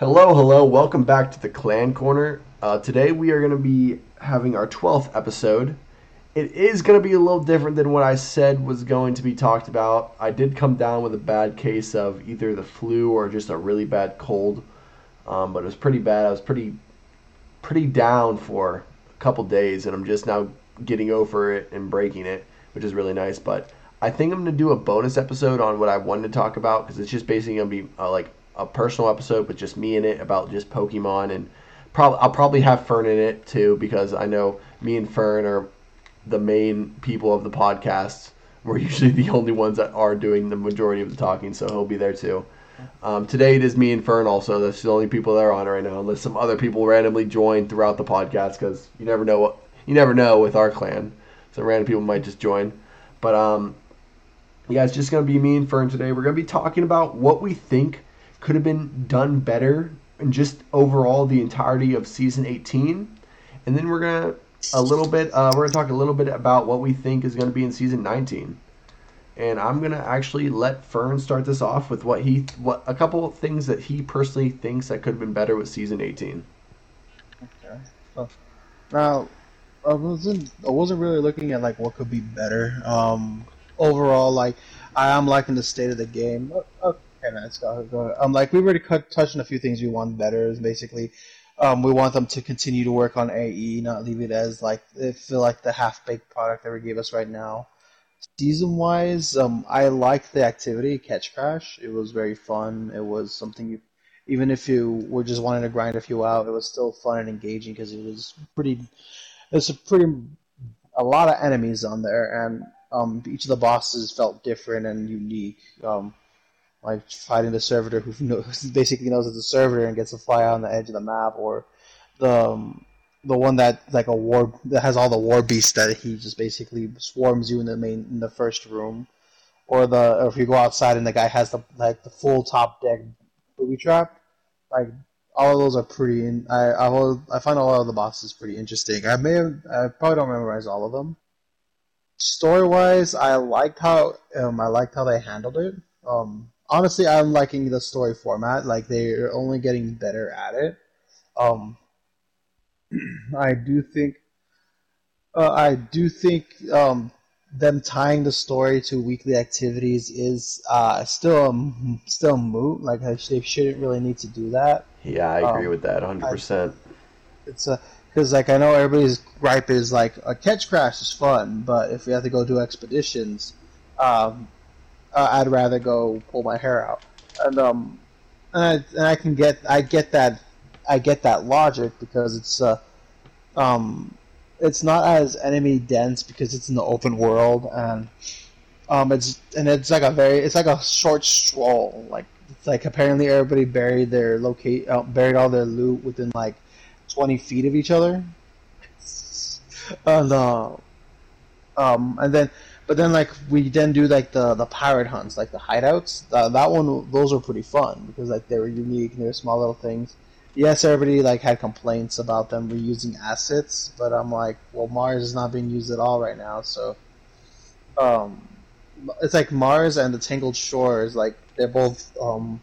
Hello, hello. Welcome back to the Clan Corner. Uh, today we are going to be having our 12th episode. It is going to be a little different than what I said was going to be talked about. I did come down with a bad case of either the flu or just a really bad cold, um, but it was pretty bad. I was pretty, pretty down for a couple days, and I'm just now getting over it and breaking it, which is really nice. But I think I'm going to do a bonus episode on what I wanted to talk about because it's just basically going to be uh, like a personal episode with just me in it about just Pokemon and probably I'll probably have Fern in it too because I know me and Fern are the main people of the podcast. We're usually the only ones that are doing the majority of the talking, so he'll be there too. Um, today it is me and Fern also. That's the only people that are on right now, unless some other people randomly join throughout the podcast because you never know what you never know with our clan. So random people might just join. But um, yeah, it's just gonna be me and Fern today. We're gonna be talking about what we think could have been done better and just overall the entirety of season 18 and then we're gonna a little bit uh, we're gonna talk a little bit about what we think is gonna be in season 19 and i'm gonna actually let fern start this off with what he what a couple things that he personally thinks that could have been better with season 18 Okay. Now, I wasn't I wasn't really looking at like what could be better. Um, overall, like I am liking the state of the game. Oh, Okay, man, go. Um, like we already cut, touched on a few things we want better. Is basically, um, we want them to continue to work on AE, not leave it as like they feel like the half baked product that they gave us right now. Season wise, um, I liked the activity Ketchcrash. It was very fun. It was something you, even if you were just wanting to grind a few out, it was still fun and engaging because it was pretty. It's a pretty a lot of enemies on there, and um, each of the bosses felt different and unique. Um, like fighting the servitor who knows, basically knows it's a servitor and gets to fly out on the edge of the map, or the um, the one that like a war that has all the war beasts that he just basically swarms you in the main in the first room, or the or if you go outside and the guy has the like the full top deck booby trap, like all of those are pretty. In, I I, will, I find a lot of the bosses pretty interesting. I may have I probably don't memorize all of them. Story wise, I liked how um, I liked how they handled it. Um, honestly, I'm liking the story format. Like they're only getting better at it. Um, I do think, uh, I do think um, them tying the story to weekly activities is uh, still um, still moot. Like they shouldn't really need to do that. yeah i agree Um, with that 100% It's a because like I know everybody's gripe is like a Ketchcrash is fun, but if we have to go do expeditions, um, uh, I'd rather go pull my hair out. And um, and I, and I can get I get that I get that logic because it's uh, um, it's not as enemy dense because it's in the open world and um, it's and it's like a very it's like a short stroll like it's like apparently everybody buried their locate uh, buried all their loot within like 20 feet of each other and uh, um and then but then like we then do like the the pirate hunts like the hideouts. Uh, that one those were pretty fun because like they were unique. And they were small little things. Yes everybody like had complaints about them reusing assets but i'm like well mars is not being used at all right now so um it's like mars and the tangled shores like they're both um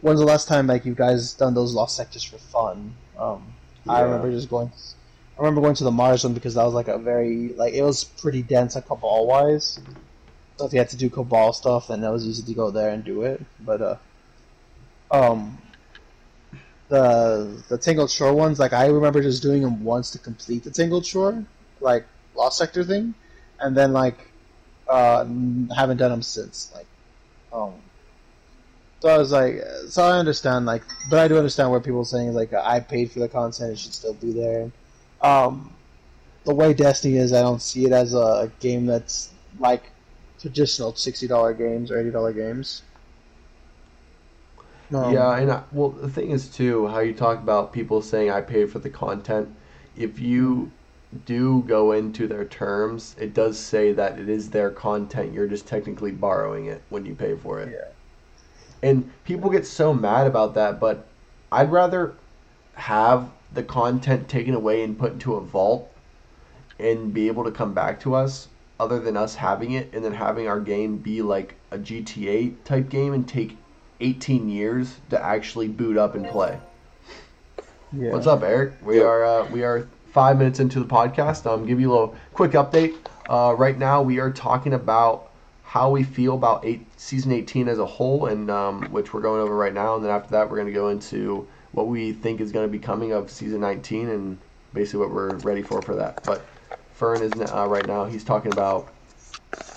when's the last time like you guys done those lost sectors for fun? Um i remember just going I remember going to the Mars one because that was like a very like it was pretty dense like Cabal wise. So if you had to do Cabal stuff, then that was easy to go there and do it. But uh, um, the the Tangled Shore ones, like I remember just doing them once to complete the Tangled Shore, like Lost Sector thing, and then like uh, haven't done them since. Like, um, so I was like, so I understand, like, but I do understand where people are saying like I paid for the content, it should still be there. Um, the way Destiny is, I don't see it as a game that's like traditional sixty dollar games or eighty dollar games. Um, Yeah, and I, well, the thing is too, how you talk about people saying I paid for the content. If you do go into their terms, it does say that it is their content. You're just technically borrowing it when you pay for it. Yeah. And people get so mad about that, but I'd rather have the content taken away and put into a vault and be able to come back to us other than us having it and then having our game be like a GTA type game and take 18 years to actually boot up and play. Yeah. What's up, Eric? We Yeah. are uh, we are five minutes into the podcast. Um, give you a little quick update. Uh, right now, we are talking about how we feel about eight, season 18 as a whole, and um, which we're going over right now. And then after that, we're going to go into what we think is going to be coming of season 19 and basically what we're ready for for that. But Fern is uh, right now. He's talking about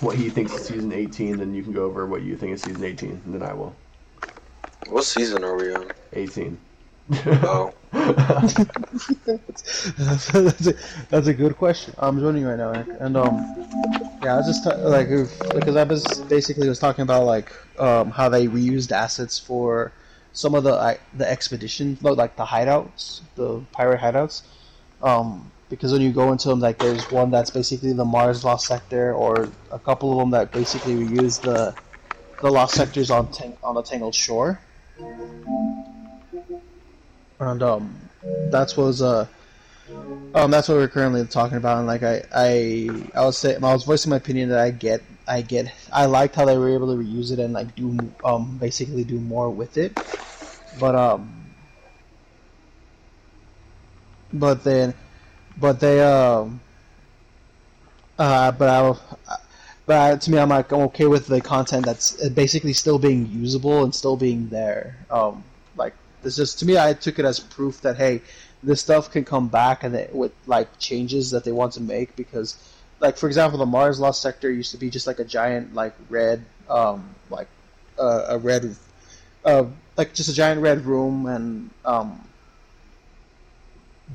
what he thinks is season 18. Then you can go over what you think is season 18, and then I will. What season are we on? 18. Oh, that's, a, that's a good question. I'm joining you right now, Eric. And um, yeah, I was just ta- like because I was basically was talking about like um how they reused assets for some of the the expedition like the hideouts, the pirate hideouts. Um, because when you go into them, like there's one that's basically the Mars Lost Sector, or a couple of them that basically reuse the the lost sectors on Tang- on the Tangled Shore. And um, that's was uh um that's what we're currently talking about and like I I I was saying I was voicing my opinion that I get I get I liked how they were able to reuse it and like do um basically do more with it. But um but then but they um uh but I but to me I'm like I'm okay with the content that's basically still being usable and still being there. Um like it's just to me I took it as proof that hey this stuff can come back and it, with like changes that they want to make because like for example the Mars Lost Sector used to be just like a giant like red um like uh, a red uh like just a giant red room and um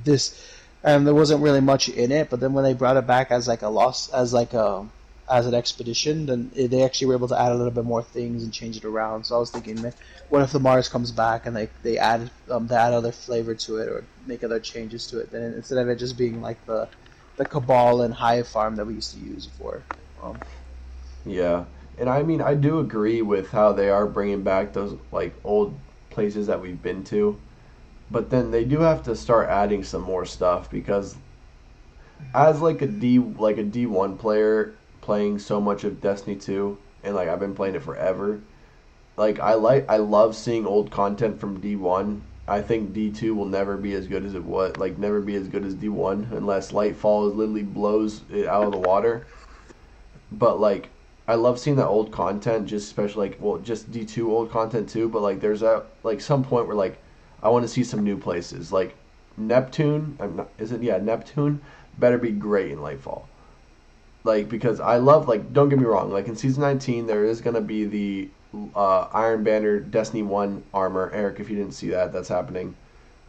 this and there wasn't really much in it but then when they brought it back as like a lost as like a as an expedition, then they actually were able to add a little bit more things and change it around. So I was thinking, man, what if the Mars comes back and they they add um, they add other flavor to it or make other changes to it? Then instead of it just being like the the Cabal and Hive Farm that we used to use before. Um, Yeah, and I mean I do agree with how they are bringing back those like old places that we've been to, but then they do have to start adding some more stuff because as like a D like a D one player playing so much of Destiny two and like I've been playing it forever, like I like I love seeing old content from D one. I think D two will never be as good as it was like never be as good as D one unless Lightfall literally blows it out of the water. But like I love seeing that old content, just especially like well, just D two old content too. But like, there's a like some point where like I want to see some new places, like Neptune. Not, is it yeah Neptune? Better be great in Lightfall. Like because I love like don't get me wrong, like in season 19 there is gonna be the uh, Iron Banner Destiny one armor. Eric, if you didn't see that, that's happening.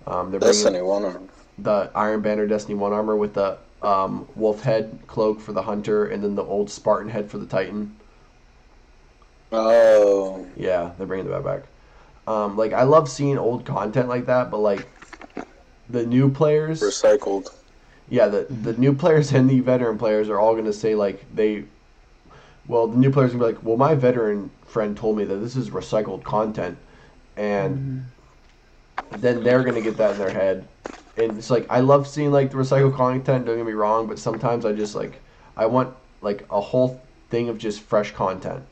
Um, they're Destiny one. or- the Iron Banner Destiny 1 armor with the um, wolf head cloak for the hunter and then the old Spartan head for the Titan. Oh, Yeah, they're bringing that back. Um, like, I love seeing old content like that, but like the new players, recycled. yeah, the, the new players and the veteran players are all going to say, like, they, well, the new players to be like, well, my veteran friend told me that this is recycled content. And mm-hmm. then they're gonna get that in their head. And it's like I love seeing like the recycled content. Don't get me wrong, but sometimes I just like I want like a whole thing of just fresh content.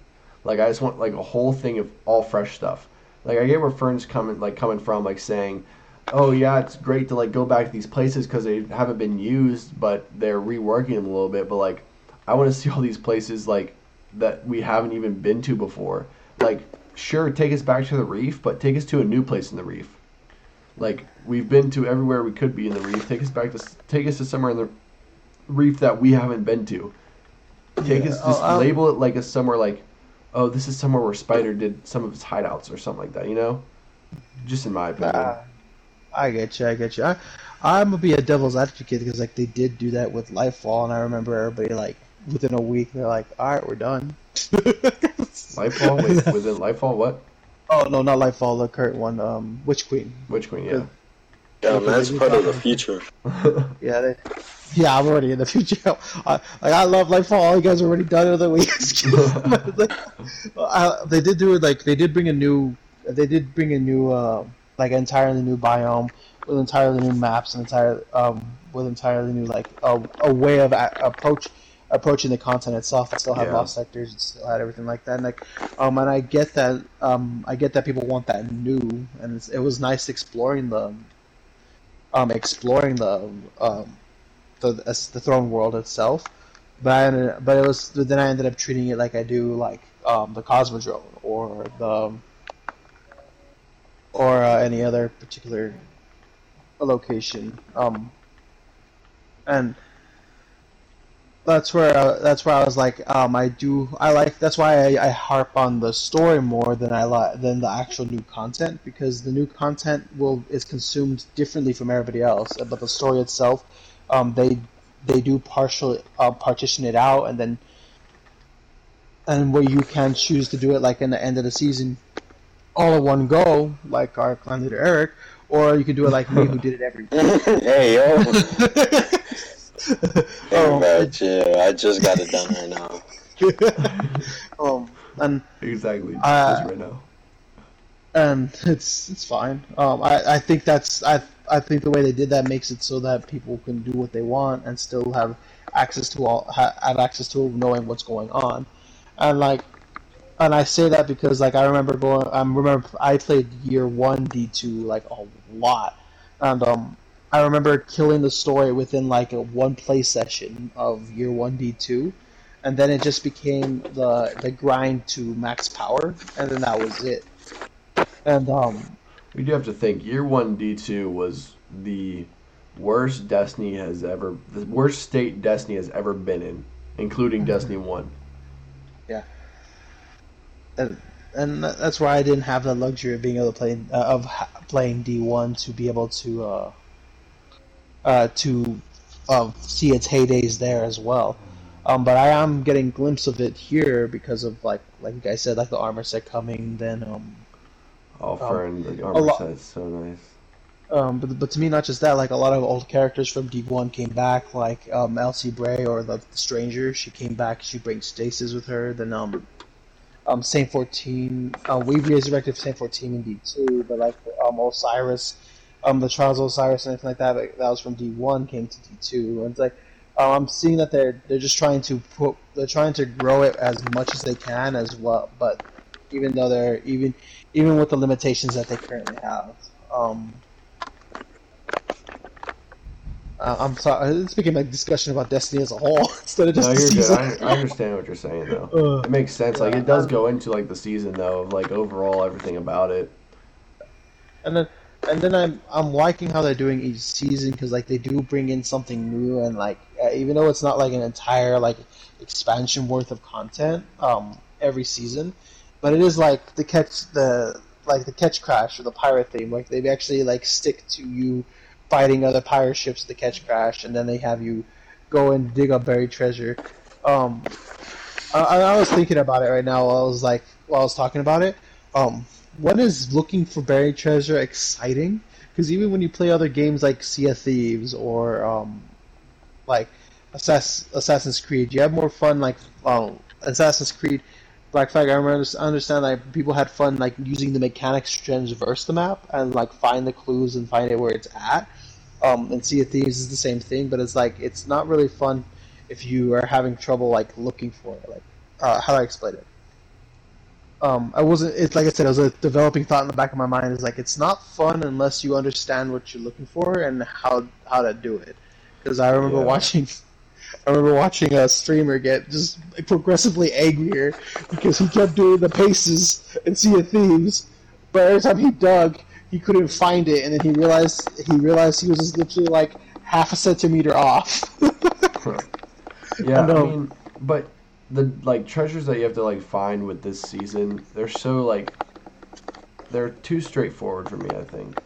Like I just want like a whole thing of all fresh stuff. Like I get where Fern's coming like coming from, like saying, "Oh yeah, it's great to like go back to these places because they haven't been used, but they're reworking them a little bit." But like I want to see all these places like that we haven't even been to before. Like sure, take us back to the reef, but take us to a new place in the reef. Like we've been to everywhere we could be in the reef. Take us back to take us to somewhere in the reef that we haven't been to. Take Yeah, us oh, just I'll- label it like a somewhere like, oh, this is somewhere where Spider did some of his hideouts or something like that. You know, just in my opinion. Ah, I get you. I get you. I, I'm gonna be a devil's advocate because like they did do that with Lightfall, and I remember everybody like within a week they're like, "All right, we're done." Lightfall, wait, within Lightfall, what? Oh no, not Lightfall. The current one, um, Witch Queen. Witch Queen, yeah. Yeah, Because that's they part of the got- future. Yeah, they, yeah, I'm already in the future. I, like I love Lightfall. All you guys are already done in the weeks. Like, uh, they did do it. Like they did bring a new. They did bring a new, uh, like entirely new biome with entirely new maps and entire um with entirely new like a, a way of a- approach approaching the content itself. It still had Yeah. lost sectors. It still had everything like that. And like, um, and I get that. Um, I get that people want that new, and it's, it was nice exploring the, um, exploring the, um, the the throne world itself. But I ended, but it was then I ended up treating it like I do like um, the Cosmodrome or the or uh, any other particular location. Um, and that's where uh, that's where I was like, um, I do I like that's why I, I harp on the story more than I like than the actual new content because the new content will is consumed differently from everybody else, but the story itself, um, they they do partially uh, partition it out and then and where you can choose to do it like in the end of the season all in one go like our clan leader Eric or you can do it like me who did it every hey yo, hey, um, man, chill. I just got it done right now. um, and Exactly. Uh, just right now. and it's it's fine. Um, I, I think that's I I think the way they did that makes it so that people can do what they want and still have access to all ha, have access to knowing what's going on, and like, and I say that because like I remember going I remember I played year one D two like a lot, and um I remember killing the story within like a one play session of year one D two. And then it just became the the grind to max power, and then that was it. And um, We do have to think. Year one D two was the worst Destiny has ever, the worst state Destiny has ever been in, including Destiny one. Yeah. And, and that's why I didn't have the luxury of being able to play uh, of ha- playing D one to be able to uh, uh, to uh, see its heydays there as well. Um, but I am getting glimpse of it here because of like like you guys said, like the armor set coming. Then um, Oh, Um, the a armor lot- set is so nice. Um, but but to me, not just that. Like a lot of old characters from D one came back, like um, Elsie Bray or the, the Stranger. She came back. She brings Stasis with her. Then um, um, Saint fourteen. Uh, we resurrected Saint fourteen in D two, but like um, Osiris, um, the Trials of Osiris and anything like that. But that was from D one, came to D two, and it's like um, I'm seeing that they're they're just trying to put they're trying to grow it as much as they can as well. But even though they're even even with the limitations that they currently have. Um, uh, I'm sorry. It's became a discussion about Destiny as a whole instead of just No, you're good. I, I understand what you're saying though. Uh, It makes sense. Like it does go into like the season though, of like overall everything about it. and then and then I'm I'm liking how they're doing each season because like they do bring in something new and like uh, even though it's not like an entire like expansion worth of content um every season, but it is like the catch the like the Ketchcrash or the pirate theme like they actually like stick to you fighting other pirate ships to Ketchcrash and then they have you go and dig up buried treasure. Um, I, I was thinking about it right now while I was like while I was talking about it. Um, what is looking for buried treasure exciting? Because even when you play other games like Sea of Thieves or um, like Assass- Assassin's Creed, you have more fun. Like um, Assassin's Creed, Black Flag. I remember understand like people had fun like using the mechanics to traverse the map and like find the clues and find it where it's at. Um, and Sea of Thieves is the same thing, but it's like it's not really fun if you are having trouble like looking for it. Like uh, how do I explain it? Um, I wasn't. It's like I said, it was a developing thought in the back of my mind. Is like it's not fun unless you understand what you're looking for and how how to do it. Because I remember Yeah. watching, I remember watching a streamer get just progressively angrier because he kept doing the paces and Sea of Thieves, but every time he dug, he couldn't find it, and then he realized he realized he was just literally like half a centimeter off. Yeah, I, know. mean, but the like treasures that you have to like find with this season, they're so like they're too straightforward for me. I think.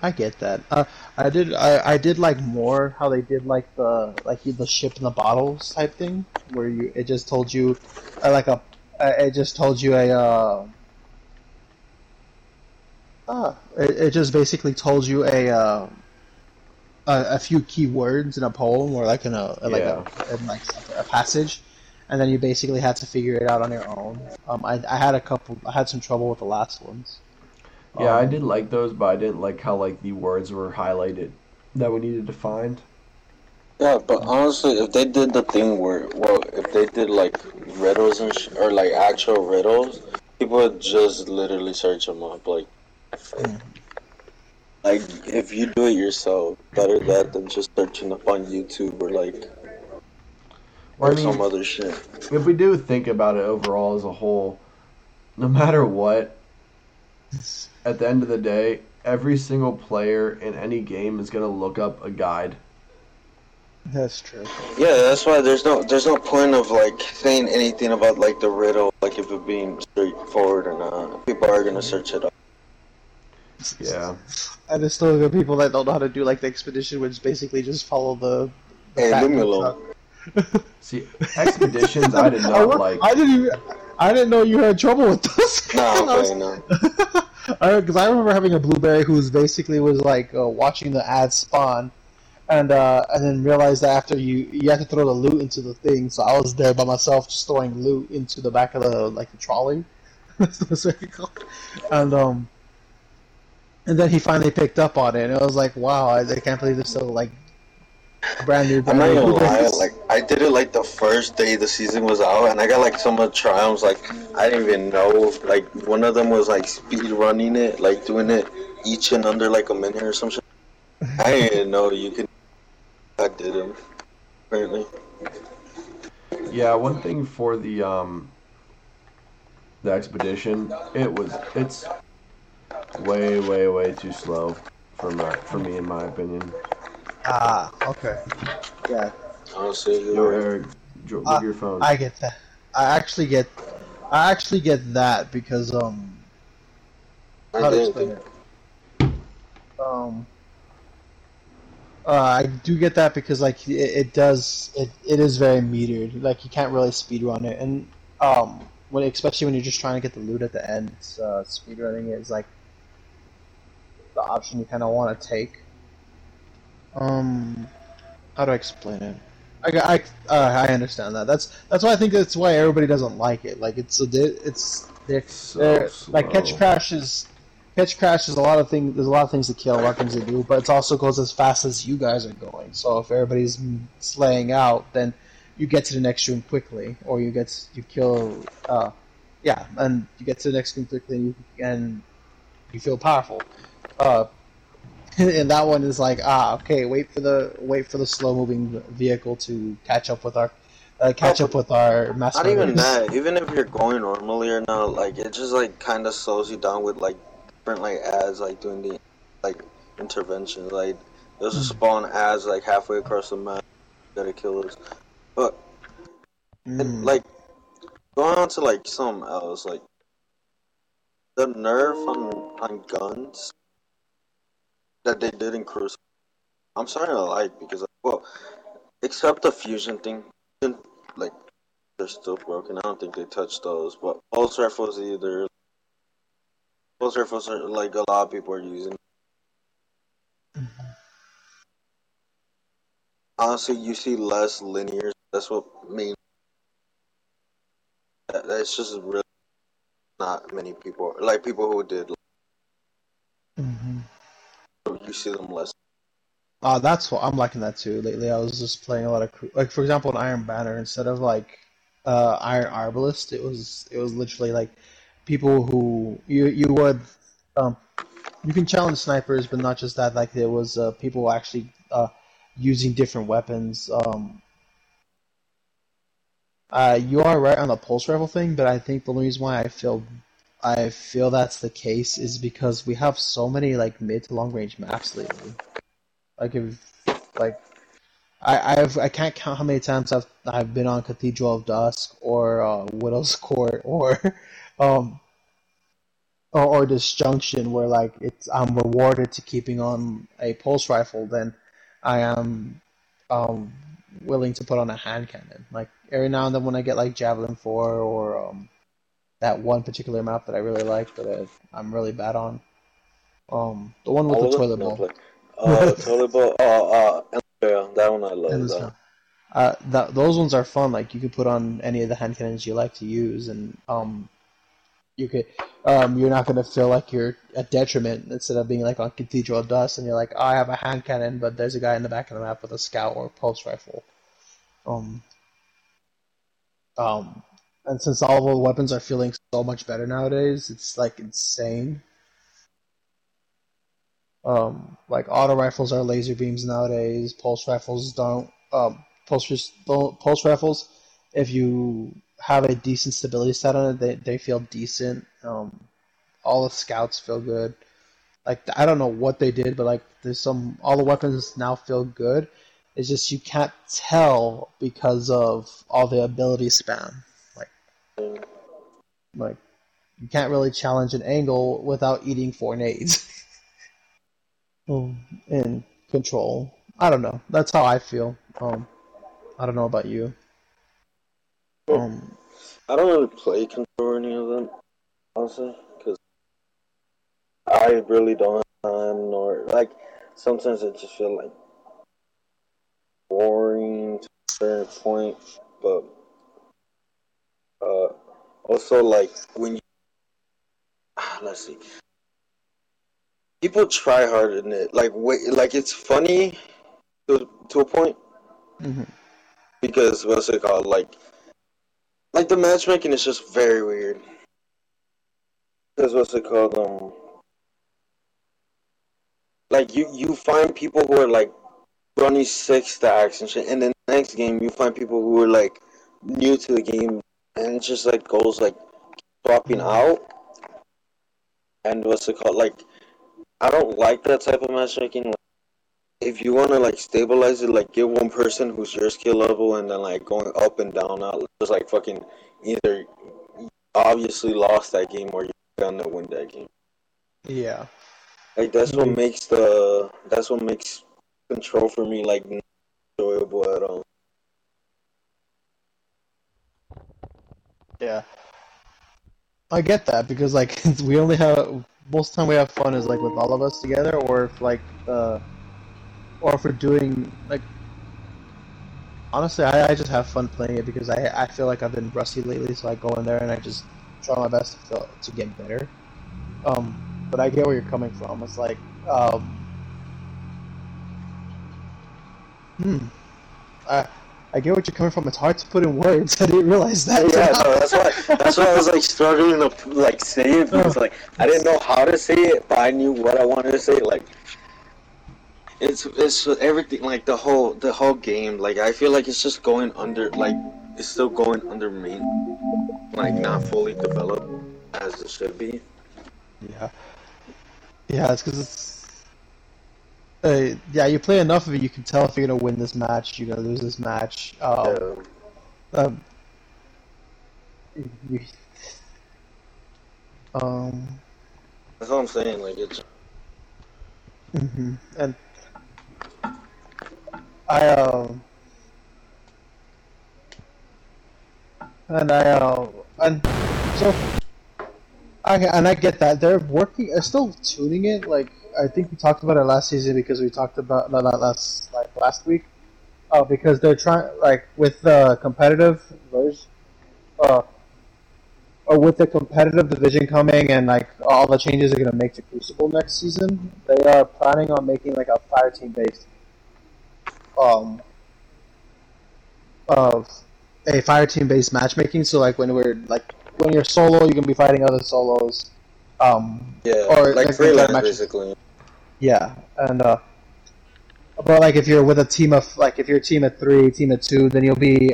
I get that. Uh, I did. I, I did like more how they did like the like the ship in the bottles type thing, where you it just told you uh, like a uh, it just told you a uh, ah it, it just basically told you a uh, a, a few key words in a poem or like in a like Yeah. a in like a passage, and then you basically had to figure it out on your own. Um, I I had a couple. I had some trouble with the last ones. Yeah, I Um, did like those, but I didn't like how like the words were highlighted that we needed to find. Yeah, but honestly, if they did the thing where, well, if they did like riddles and sh- or like actual riddles, people would just literally search them up. Like, like if you do it yourself, better that than just searching up on YouTube or like Well, or I mean, some other shit. if we do think about it overall as a whole, no matter what, at the end of the day, every single player in any game is going to look up a guide. That's true. Yeah, that's why there's no there's no point of like saying anything about like the riddle, like if it being straightforward or not. People are gonna search it up. Yeah. And there's still the people that don't know how to do like the expedition, which basically just follow the. the Hey, leave me alone. See, expeditions I did not wa- like. I didn't even. I didn't know you had trouble with this. No, I was- okay, no. Because I remember having a blueberry who was basically was like uh, watching the ads spawn, and uh, and then realized that after you you have to throw the loot into the thing. So I was there by myself just throwing loot into the back of the like the trolley. That's what it's called. And um, and then he finally picked up on it, and it was like, wow, I, I can't believe there's so like brand new. I'm not gonna lie, like I did it like the first day the season was out, and I got like so much triumphs. Like I didn't even know. Like one of them was like speed running it, like doing it each and under like a minute or some shit. I didn't even know you could. I did them. Apparently, Yeah, one thing for the um the expedition, it was it's way way way too slow for my for me in my opinion. ah, okay, yeah. honestly, you Yo, Eric, dro- Uh, your phone. I get that. I actually get, I actually get that because um, I how to explain it? Um, uh, I do get that because like it, it does it, it is very metered. Like you can't really speed run it, and um, when especially when you're just trying to get the loot at the end, it's, uh, speed running is like the option you kind of want to take. Um, how do I explain it? I, I, uh, I understand that. That's that's why I think that's why everybody doesn't like it. Like it's a di- it's they're, So they're like catch slow. crash is Ketchcrash is a lot of things. There's a lot of things to kill, a lot of things to do, but it also goes as fast as you guys are going. So if everybody's slaying out, then you get to the next room quickly, or you get you kill. Uh, yeah, and you get to the next room quickly, and you, and you feel powerful. Uh, and that one is like ah okay wait for the wait for the slow moving vehicle to catch up with our uh, catch up with our master Not even that. Even if you're going normally or not, like it just like kind of slows you down with like different like ads, like doing the like interventions. Like there's a spawn ads like halfway across the map. Gotta kill us. But Mm. like going on to like something else, like the nerf on on guns that they did in Crucible. I'm starting to like because well, except the fusion thing, like they're still broken. I don't think they touched those, but pulse rifles either. Pulse rifles are like a lot of people are using. Honestly, you see less linear. That's what means. That's just really not many people. Like people who did, Mhm. You see them less. Uh, that's what I'm liking that too. Lately, I was just playing a lot of like, for example, an Iron Banner instead of like uh, Iron Arbalist. It was it was literally like people who you you would um, you can challenge snipers, but not just that. Like there was uh, people actually uh, using different weapons. Um, uh, you are right on the pulse rifle thing, but I think the only reason why I feel I feel that's the case is because we have so many like mid to long range maps lately. Like if like I I've I can't count how many times I've I've been on Cathedral of Dusk or uh, Widow's Court or um or, or Disjunction where like it's I'm rewarded to keeping on a pulse rifle then I am um willing to put on a hand cannon. Like every now and then when I get like Javelin Four or um that one particular map that I really like that I, I'm really bad on. Um the one with the of toilet bowl. play. Uh, toilet bowl. Oh, uh, yeah, that one I love. This Uh, that those ones are fun. Like you could put on any of the hand cannons you like to use, and um, you could um, you're not going to feel like you're a detriment instead of being like on Cathedral Dusk and you're like, oh, I have a hand cannon, but there's a guy in the back of the map with a scout or a pulse rifle. Um, um, and since all the weapons are feeling so much better nowadays, it's like insane. Um, like auto rifles are laser beams nowadays. Pulse rifles don't. Um, pulse pulse rifles, if you have a decent stability stat on it, they they feel decent. Um, all the scouts feel good. Like I don't know what they did, but like there's some all the weapons now feel good. It's just you can't tell because of all the ability spam. Like, you can't really challenge an angle without eating four nades. in control. I don't know. That's how I feel. Um, I don't know about you. Um, I don't really play control or any of them, honestly, because I really don't have time. Nor like sometimes I just feel like boring to a certain point, but uh, also like when you let's see people try hard in it. Like wait, like it's funny to to a point. Mm-hmm. Because what's it called? Like, like the matchmaking is just very weird. Because what's it called? Um, like you you find people who are like running six stacks and shit, and then the next game you find people who are like new to the game, and it just like goes like swapping mm-hmm. out. And what's it called? Like I don't like that type of matchmaking. If you want to like stabilize it, like get one person who's your skill level, and then like going up and down, not just like fucking either obviously lost that game or you're gonna win that game. Yeah. Like that's what mm-hmm. makes the that's what makes control for me like enjoyable at all. Yeah. I get that because like we only have most of the time we have fun is like with all of us together, or if like, uh, or if we're doing like. Honestly, I, I just have fun playing it because I I feel like I've been rusty lately, so I go in there and I just try my best to feel, to get better. Um, but I get where you're coming from. It's like, um, hmm, I I get what you're coming from. It's hard to put in words. I didn't realize that. Yeah, no, that's why. That's why I was like struggling to like say it because like I didn't know how to say it, but I knew what I wanted to say. Like it's it's everything like the whole the whole game. Like I feel like it's just going under like it's still going under main, like not fully developed as it should be. Yeah. Yeah, it's because it's uh, yeah, you play enough of it, you can tell if you're gonna win this match, you're gonna lose this match. Um, yeah. um, you, um, That's what I'm saying. Like it's. Mm-hmm. And I um. And I uh, and so I and I get that they're working, they're still tuning it like I think we talked about it last season because we talked about not last like last week. Uh, because they're trying like with the competitive version, uh, or with the competitive division coming and like all the changes they're gonna make to Crucible next season, they are planning on making like a fire team based um of a fire team based matchmaking. So like when we're like when you're solo, you can be fighting other solos. Um, yeah, or like, like freelance basically. Yeah, and uh, but like if you're with a team of like if you're a team of three, team of two, then you'll be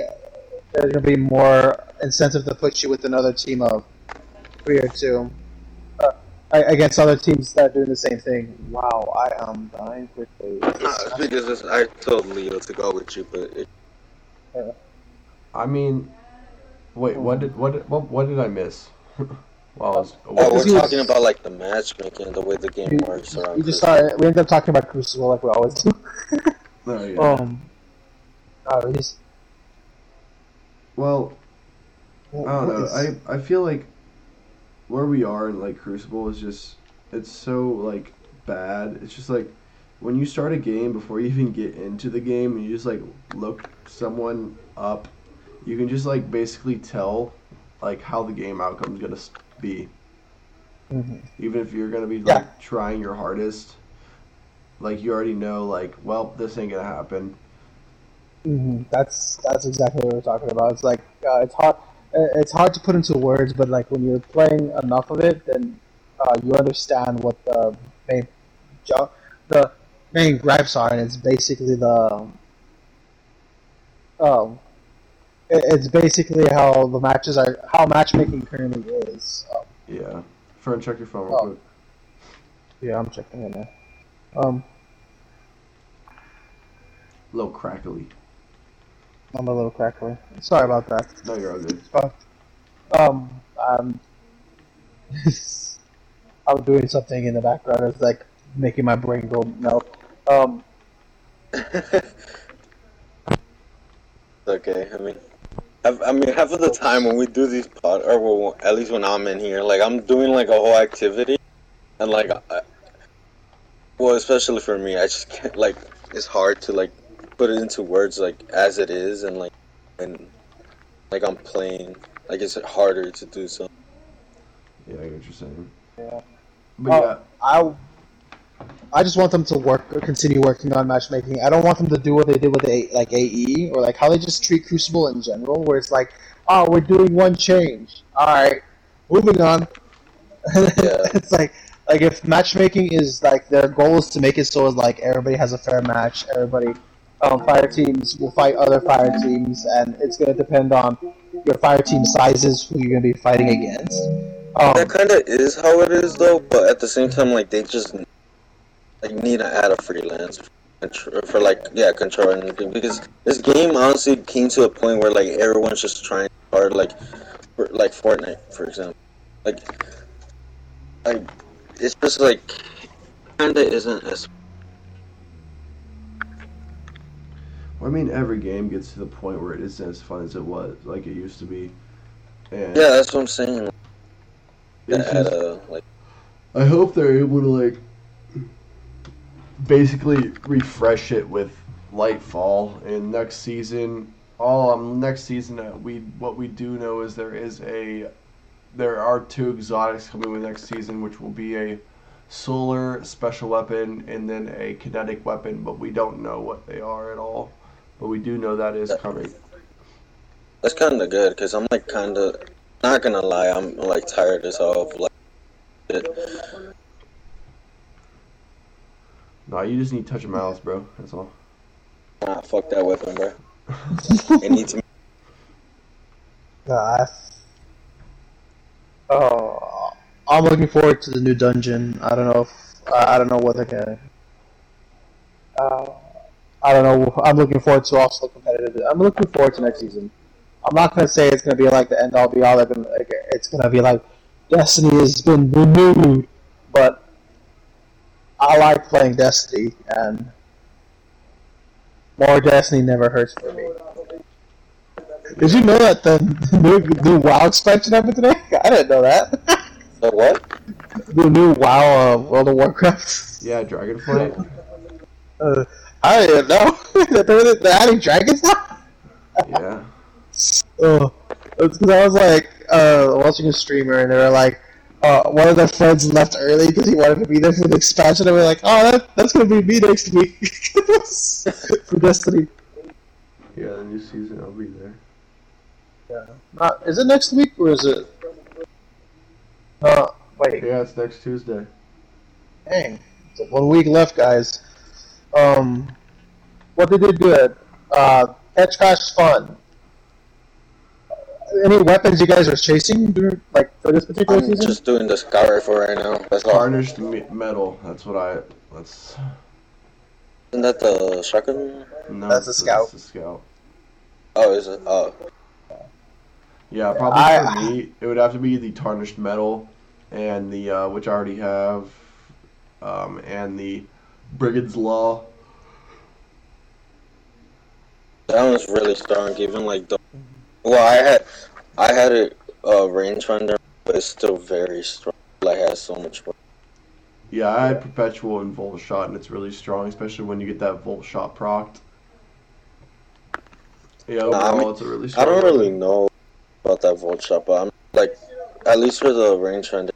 there's gonna be more incentive to put you with another team of three or two uh, against other teams that are doing the same thing. Wow, I am dying quickly. No, because I told Leo to go with you, but it... I mean, wait, what did what did, what, what did I miss? Well, was, oh, we're talking about like the matchmaking, the way the game we, works. We just started, we ended up talking about Crucible like we always do. oh, yeah. Um, uh, just, well, I don't know. I I feel like where we are in like Crucible is just it's so like bad. It's just like when you start a game before you even get into the game and you just like look someone up, you can just like basically tell like how the game outcome is gonna be. hmm Even if you're gonna be Yeah. like trying your hardest, like you already know, like, well, this ain't gonna happen. hmm That's that's exactly what we're talking about. It's like uh, it's hard. uh, It's hard to put into words, but like when you're playing enough of it, then uh, you understand what the main jo- the main gripes are, and it's basically the um, it- it's basically how the matches are, how matchmaking currently is. Um, Yeah. Fern, check your phone real Oh. quick. yeah, I'm checking it now. Um, A little crackly. I'm a little crackly. Sorry about that. No, you're all good. Um, um, I'm I'm doing something in the background. It's like making my brain go melt. Um, okay, I mean, I, I mean, half of the time when we do these pod, or well, at least when I'm in here, like I'm doing like a whole activity, and like, I, well, especially for me, I just can't like. It's hard to like put it into words like as it is, and like, and like I'm playing. Like it's harder to do so. Yeah, I get what you're saying. Yeah. But Oh. yeah, I, just want them to work, or continue working on matchmaking. I don't want them to do what they did with A, like AE or like how they just treat Crucible in general, where it's like, oh, we're doing one change. All right, moving on. it's like, like if matchmaking is like their goal is to make it so like everybody has a fair match, everybody, um, fire teams will fight other fire teams, and it's gonna depend on your fire team sizes who you're gonna be fighting against. Um, That kind of is how it is though, but at the same time, like they just like need to add a freelance for, for like yeah control and everything because this game honestly came to a point where like everyone's just trying hard like for, like Fortnite for example, like like it's just like kind of isn't as I mean, every game gets to the point where it isn't as fun as it was, like it used to be. And yeah that's what I'm saying. just- a, like I hope they're able to like basically refresh it with Lightfall and next season. All um next season uh, we what we do know is there is a there are two exotics coming with next season, which will be a solar special weapon and then a kinetic weapon, but we don't know what they are at all. But we do know that is coming. that's kind of good because I'm like kind of not gonna lie I'm like tired as hell of like. No, you just need to touch your mouse, bro. That's all. Nah, fuck that weapon, bro. It needs to Uh, oh, I'm looking forward to the new dungeon. I don't know if uh, I don't know what they're gonna. Uh, I don't know. I'm looking forward to also the competitive. I'm looking forward to next season. I'm not gonna say it's gonna be like the end all be all. Like, like, it's gonna be like Destiny has been renewed, but I like playing Destiny, and more Destiny never hurts for me. Did you know that the new, new WoW expansion happened today? I didn't know that. The what? the new WoW uh, World of Warcraft. Yeah, Dragonflight. Uh, I didn't know. they're, they're adding dragons now? yeah. Oh, it's because I was like uh, watching a streamer and they were like, uh, one of their friends left early because he wanted to be there for the expansion. And we are like, oh, that, that's gonna be me next week for Destiny. Yeah, the new season I'll be there. Yeah. Not, is it next week or is it? Uh, wait. Yeah, it's next Tuesday. Dang, so one week left, guys. Um, what did they did good. Uh, Ketchcrash Fun. Any weapons you guys are chasing, during, like for this particular I'm season? just doing the sky for right now. That's all. Tarnished me- metal. That's what I. That's Isn't that the shotgun? no. That's a scout. That's a scout. Oh, is it? Oh, Yeah, probably I- for me, it would have to be the Tarnished Mettle, and the uh, which I already have, um, and the Brigand's Law. that one's really strong. Even like the. Well, I had, I had a uh, rangefinder, but it's still very strong. Like has so much. More. Yeah, I had perpetual and volt shot, and it's really strong, especially when you get that volt shot procced. Yeah, Nah, I mean, it's a really strong. I don't really weapon. know about that volt shot, but I'm like, at least for the range finder,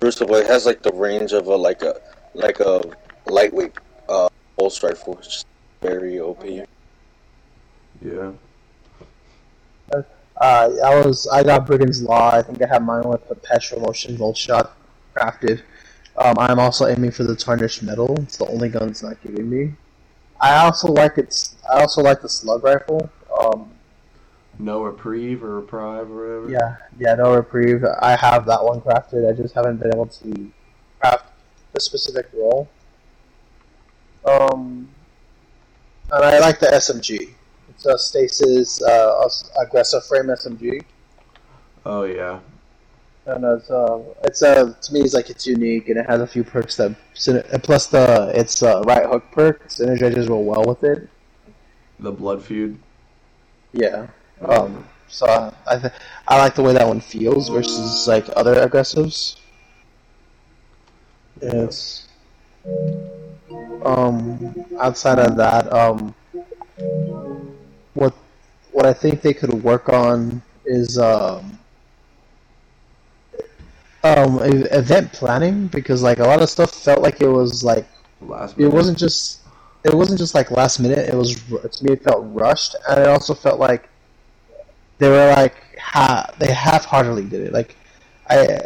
Crucible it has like the range of a like a like a lightweight uh pulse rifle. It's just very OP. Yeah. Uh, I was I got Brigand's Law. I think I have mine with Perpetual Motion Volt Shot crafted. Um, I'm also aiming for the Tarnished Mettle. It's the only gun it's not giving me. I also like its. I also like the Slug Rifle. Um, No reprieve or reprieve or whatever. yeah, yeah, no reprieve. I have that one crafted. I just haven't been able to craft the specific roll. Um, and I like the SMG. A Stasis uh, aggressive frame SMG. Oh yeah. And it's uh, it's uh, to me, it's like it's unique, and it has a few perks that, plus the its uh, right hook perk synergizes real well with it. The blood feud. Yeah. Um. So I I, th- I like the way that one feels versus like other aggressives. It's um outside of that um what what I think they could work on is um um event planning because like a lot of stuff felt like it was like last it wasn't just it wasn't just like last minute it was to me it felt rushed and it also felt like they were like ha- they half-heartedly did it like i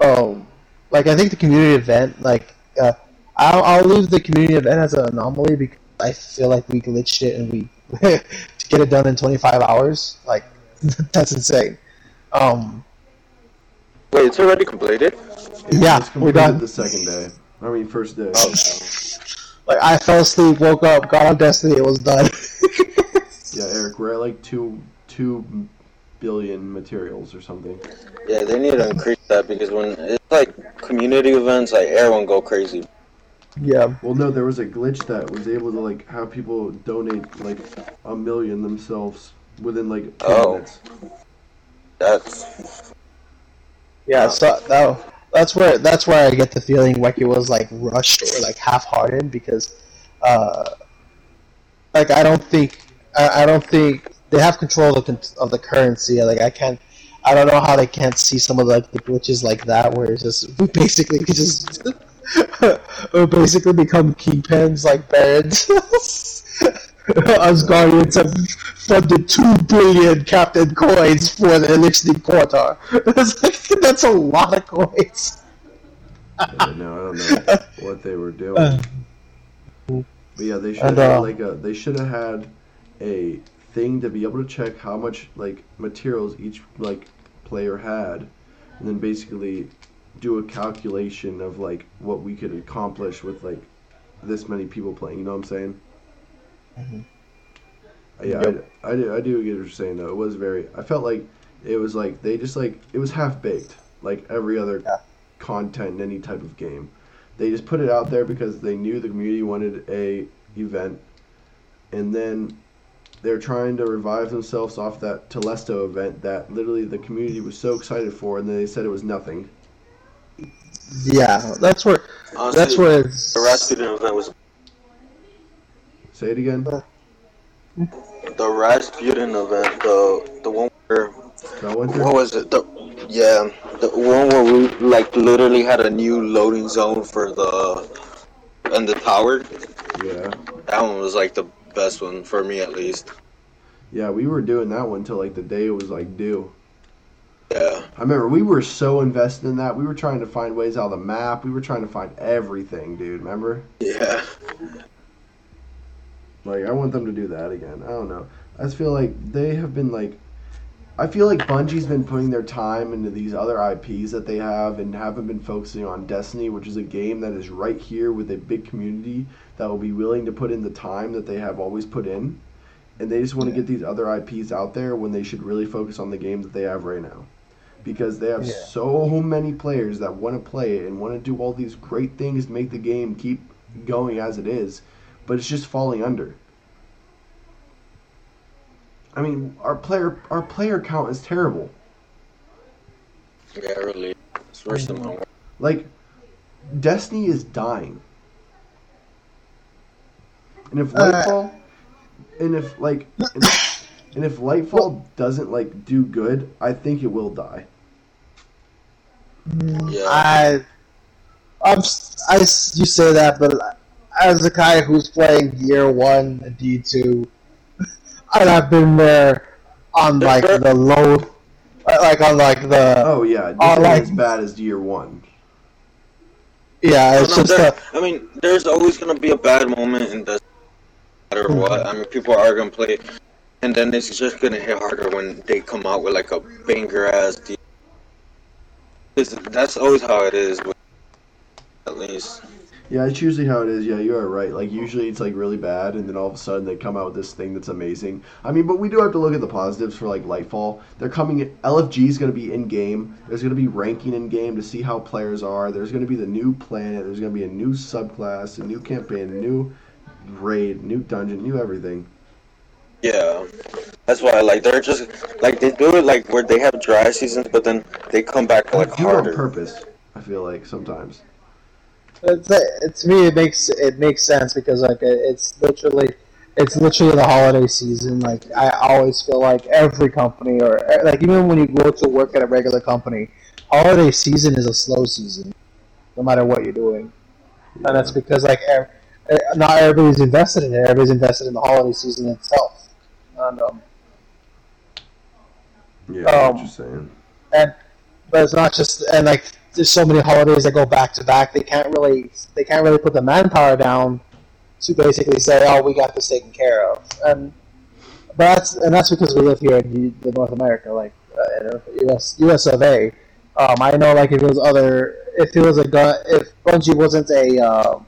oh like i think the community event like uh, I'll, I'll leave the community event as an anomaly because i feel like we glitched it and we to get it done in 25 hours like that's insane um Wait, it's already completed. It yeah, was we're completed done. The second day. I mean, first day. Oh, like i fell asleep woke up got on destiny it was done Yeah, Eric, we're at like two two billion materials or something. yeah, they need to increase that because when it's like community events, like everyone go crazy. Yeah Well, no, there was a glitch that was able to like have people donate like a million themselves within like ten Oh. minutes. That's Yeah, so that, that's where that's where I get the feeling like it was like rushed or like half-hearted because, uh, like I don't think I, I don't think they have control of the of the currency. Like I can't, I don't know how they can't see some of the, like the glitches like that where it's just we basically just we basically become kingpins like barons. Us guardians have funded two billion captain coins for the Eliksni Quarter. That's, like, that's a lot of coins. Yeah, no, I don't know what they were doing. But yeah, they should have And, uh, like a they should have had a thing to be able to check how much like materials each like player had, and then basically do a calculation of like what we could accomplish with like this many people playing. You know what I'm saying? Mhm. Uh, Yeah, Yep. I, I do. I do get what you're saying though. It was very. I felt like it was like they just like it was half baked, like every other Yeah. content in any type of game. They just put it out there because they knew the community wanted a event, and then they're trying to revive themselves off that Telesto event that literally the community was so excited for, and then they said it was nothing. Yeah, that's where honestly, that's where it's, the Rasputin event was Say it again. the Rasputin event, the the one where what was it? The yeah, the one where we like literally had a new loading zone for the and the tower. Yeah, That one was like the best one for me at least. yeah. We were doing that one till like the day it was like due. Yeah. I remember we were so invested in that. We were trying to find ways out of the map. We were trying to find everything, dude. Remember? Yeah. Like, I want them to do that again. I don't know. I just feel like they have been like. I feel like Bungie's been putting their time into these other IPs that they have and haven't been focusing on Destiny, which is a game that is right here with a big community that will be willing to put in the time that they have always put in. And they just want to get these other IPs out there when they should really focus on the game that they have right now. Because they have Yeah. so many players that want to play it and want to do all these great things to make the game keep going as it is but it's just falling under. I mean, our player our player count is terrible. Yeah, really. It's worse than mine. Like, Destiny is dying. And if Uh, Lightfall, and if like, and, And if Lightfall doesn't like do good, I think it will die. Yeah. I, I'm, I, you say that, but as a guy who's playing year one and D two, and I've been there on like the low, like on like the Oh yeah, this Oh, like- as bad as year one. yeah, it's No, just there- a, I mean, there's always gonna be a bad moment, and that's no matter what. I mean, people are gonna play, and then it's just gonna hit harder when they come out with like a banger ass. D- 'Cause that's always how it is. At least. Yeah, it's usually how it is. Yeah, you are right. Like usually it's like really bad, and then all of a sudden they come out with this thing that's amazing. I mean, but we do have to look at the positives for like Lightfall. They're coming. LFG is going to be in game. There's going to be ranking in game to see how players are. There's going to be the new planet. There's going to be a new subclass, a new campaign, a new raid, new dungeon, new everything. Yeah, that's why like they're just like they do it like where they have dry seasons, but then they come back like They do it on purpose. I feel like sometimes. it's, it, to me it makes it makes sense because like it- it's literally it's literally the holiday season. Like I always feel like every company or like even when you go to work at a regular company, holiday season is a slow season, no matter what you're doing, and that's because like ev- eh, not everybody's invested in it. Everybody's invested in the holiday season itself. And, um, Yeah, Um, what you're saying. but it's not just and like there's so many holidays that go back to back. They can't really they can't really put the manpower down to basically say, oh, we got this taken care of. And but that's and that's because we live here in the North America, like uh, US US of A. Um, I know, like if it was other, if it was a gun, if Bungie wasn't a um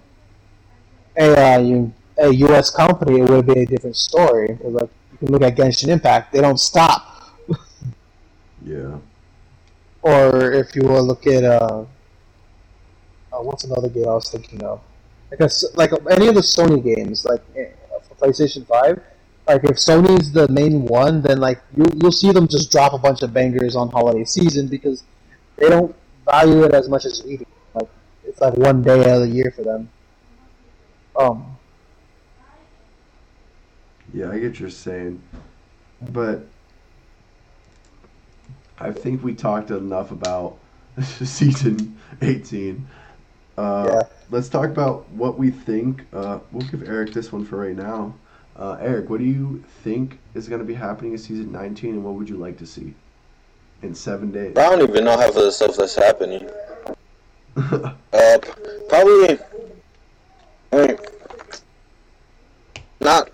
a uh, a U.S. company, it would be a different story. Like you look at Genshin Impact; they don't stop Yeah. or if you will look at uh, uh, what's another game I was thinking of? Like a like any of the Sony games, like eh, for PlayStation Five. Like if Sony's the main one, then like you you'll see them just drop a bunch of bangers on holiday season because they don't value it as much as we do. Like it's like one day out of the year for them. Um, Yeah, I get you're saying, but I think we talked enough about season 18. Uh, Yeah. Let's talk about what we think. Uh, we'll give Eric this one for right now. Uh, Eric, what do you think is going to be happening in season 19, and what would you like to see in seven days? I don't even know half of the stuff that's happening. Uh, probably. I mean, not.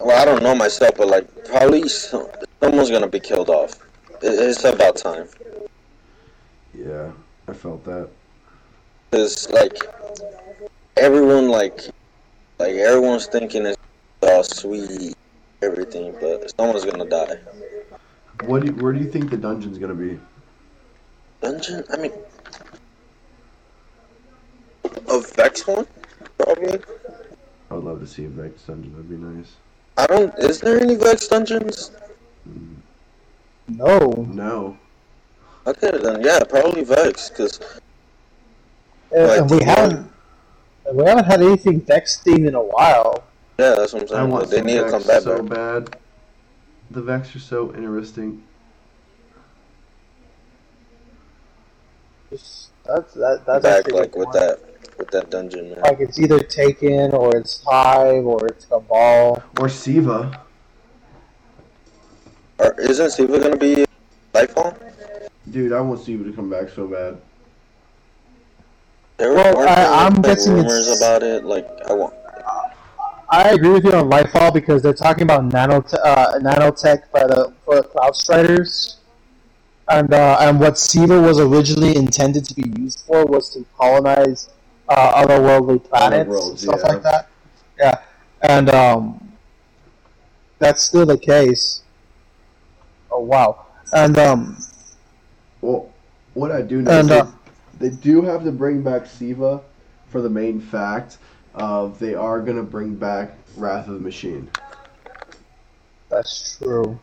Well, I don't know myself, but like probably some, someone's gonna be killed off. It's about time. yeah, I felt that. Cause like everyone like like everyone's thinking it's all sweet everything, but someone's gonna die. What do you, where do you think the dungeon's to be? Dungeon? I mean, a Vex one, probably. I would love to see a Vex dungeon. That'd be nice. I don't. Is there any Vex dungeons? no, No. Okay, then yeah, probably Vex, cause and, Like, we haven't we haven't had anything Vex themed in a while. yeah, that's what I'm I saying. want But they some need to come back. so bro. bad. The Vex are so interesting. Just- That's that. That's back actually like with that with that dungeon, man. Like it's either Taken or it's Hive or it's Cabal. Or Siva. Or isn't Siva gonna be Lightfall? Dude, I want Siva to come back so bad. There Well, weren't I- there, I'm like, guessing rumors it's- about it. Like I want. I agree with you on Lightfall because they're talking about nanot uh, nanotech for the for Cloud Striders, and uh, and what Siva was originally intended to be used for was to colonize uh, otherworldly planets, worlds, stuff yeah. like that. Yeah, and um, that's still the case. Oh wow! And um, Well, what I do know And, is uh, they, they do have to bring back Siva for the main fact of they are to bring back Wrath of the Machine. that's true.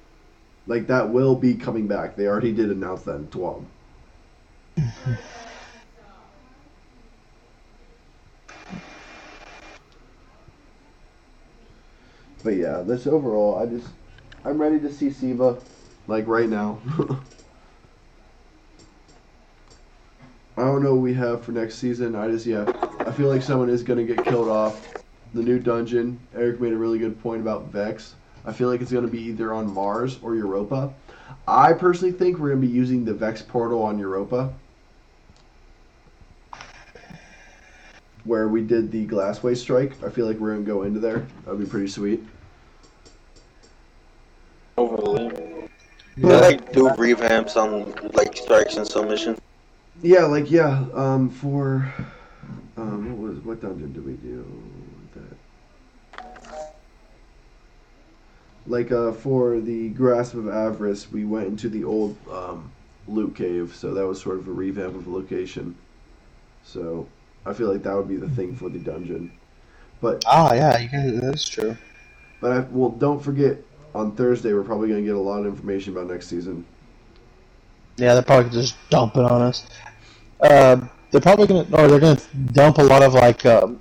Like, that will be coming back. They already did announce that in TWAB. but yeah, this overall, I just I'm ready to see Siva, like right now. I don't know what we have for next season. I just yeah, I feel like someone is gonna get killed off. The new dungeon. Eric made a really good point about Vex. I feel like it's gonna be either on Mars or Europa. I personally think we're gonna be using the Vex portal on Europa. Where we did the Glassway strike. I feel like we're gonna go into there. That'd be pretty sweet. Overly. They like do revamps on like strikes and submission. Yeah, like yeah, um, for um, what was what dungeon did we do that? Like uh, for the Grasp of Avarice, we went into the old um, loot cave, so that was sort of a revamp of the location. So I feel like that would be the thing for the dungeon. But Ah, yeah, you can, that's true. but I, well, don't forget on Thursday we're probably gonna get a lot of information about next season. Yeah, they're probably just dumping on us. Uh, they're probably gonna, or they're gonna dump a lot of like, um,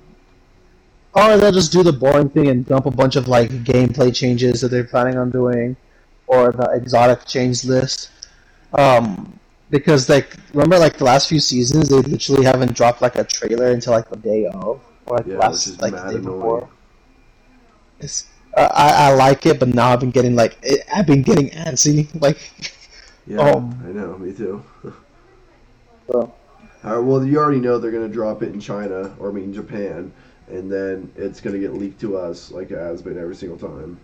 or they'll just do the boring thing and dump a bunch of like gameplay changes that they're planning on doing, or the exotic change list. Um, because like, remember like the last few seasons, they literally haven't dropped like a trailer until like the day of, or like Yeah, last which is like mad the day annoying. before. It's, uh, I I like it, but now I've been getting like, it, I've been getting antsy, like. Yeah, Um, I know, me too. So. Uh, well, you already know they're gonna drop it in China, or I mean Japan, and then it's gonna get leaked to us like it has been every single time.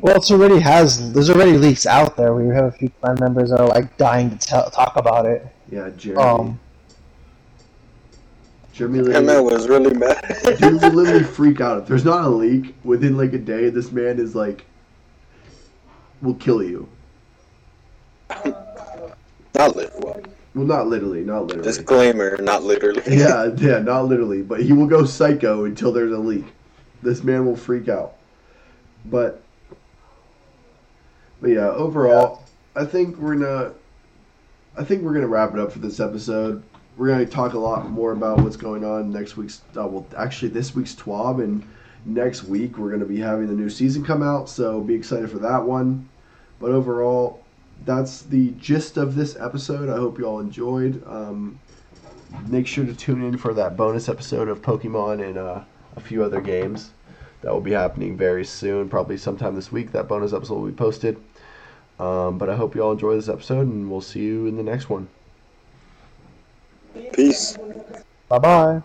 Well, it's already has. There's already leaks out there. We have a few clan members that are like dying to tell, talk about it. Yeah, Jeremy. Um, Jeremy That man literally, was really mad. dude will literally freak out if there's not a leak within like a day. This man is like, will kill you. not literally. Well, not literally, not literally. Disclaimer, not literally. Yeah, yeah, not literally, but he will go psycho until there's a leak. This man will freak out. But, but yeah, overall, I think we're gonna, I think we're gonna wrap it up for this episode. We're gonna talk a lot more about what's going on next week's, uh, well, actually this week's TWAB, and next week we're gonna be having the new season come out, so be excited for that one. But overall, that's the gist of this episode. I hope you all enjoyed. Um, make sure to tune in for that bonus episode of Pokemon and uh, a few other games that will be happening very soon, probably sometime this week. That bonus episode will be posted. Um, but I hope you all enjoy this episode, and we'll see you in the next one. Peace. bye bye.